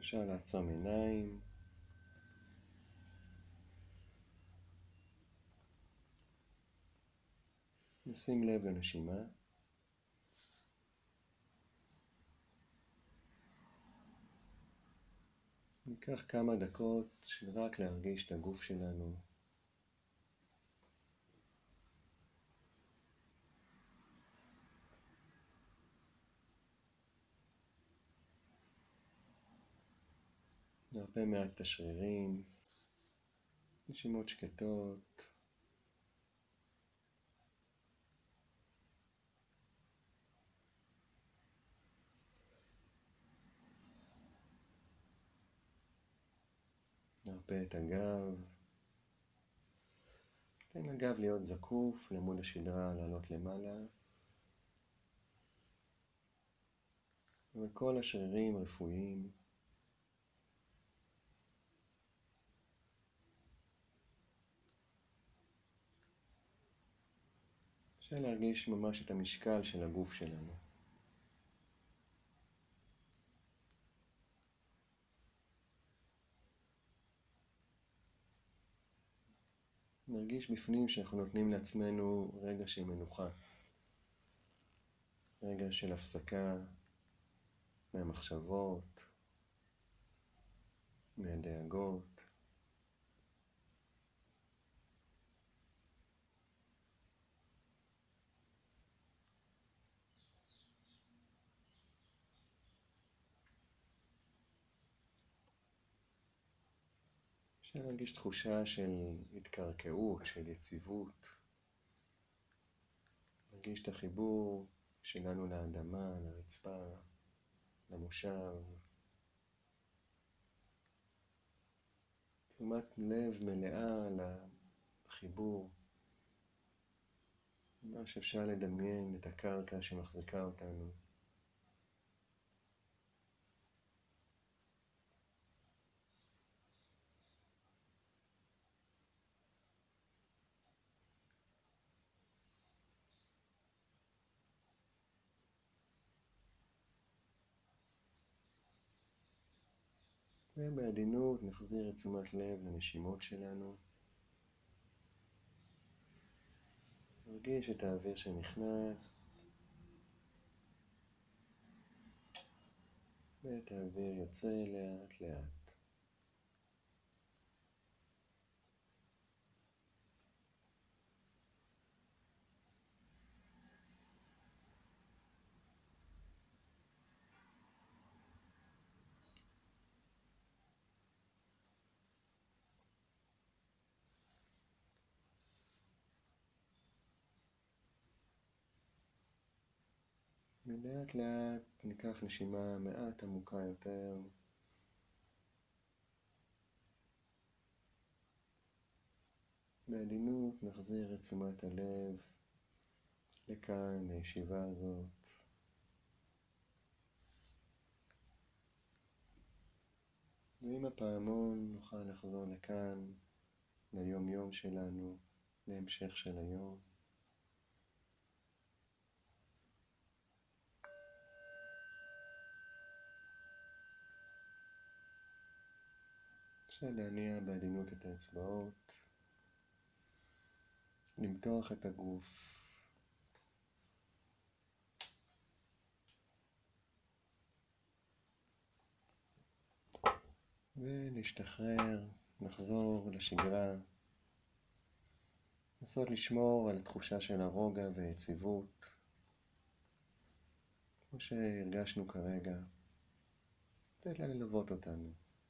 אפשר לעצום עיניים. נשים לב לנשימה. ניקח כמה דקות של רק להרגיש את הגוף שלנו. נרפה מעט את השרירים, נשימות שקטות. נרפה את הגב. תן לגב להיות זקוף למול השדרה לעלות למעלה. וכל השרירים רפואיים. אפשר להרגיש ממש את המשקל של הגוף שלנו. נרגיש בפנים שאנחנו נותנים לעצמנו רגע של מנוחה, רגע של הפסקה מהמחשבות, מהדאגות. אפשר להרגיש תחושה של התקרקעות, של יציבות. להרגיש את החיבור שלנו לאדמה, לרצפה, למושב. תשומת לב מלאה לחיבור. ממש אפשר לדמיין את הקרקע שמחזיקה אותנו. ובעדינות נחזיר את תשומת לב לנשימות שלנו. נרגיש את האוויר שנכנס ואת האוויר יוצא לאט לאט. ולאט לאט ניקח נשימה מעט עמוקה יותר. בעדינות נחזיר את תשומת הלב לכאן, לישיבה הזאת. ועם הפעמון נוכל לחזור לכאן, ליום יום שלנו, להמשך של היום. אפשר להניע בעדינות את האצבעות, למתוח את הגוף. ולהשתחרר, לחזור לשגרה, לנסות לשמור על התחושה של הרוגע והיציבות, כמו שהרגשנו כרגע, לתת לה ללוות אותנו.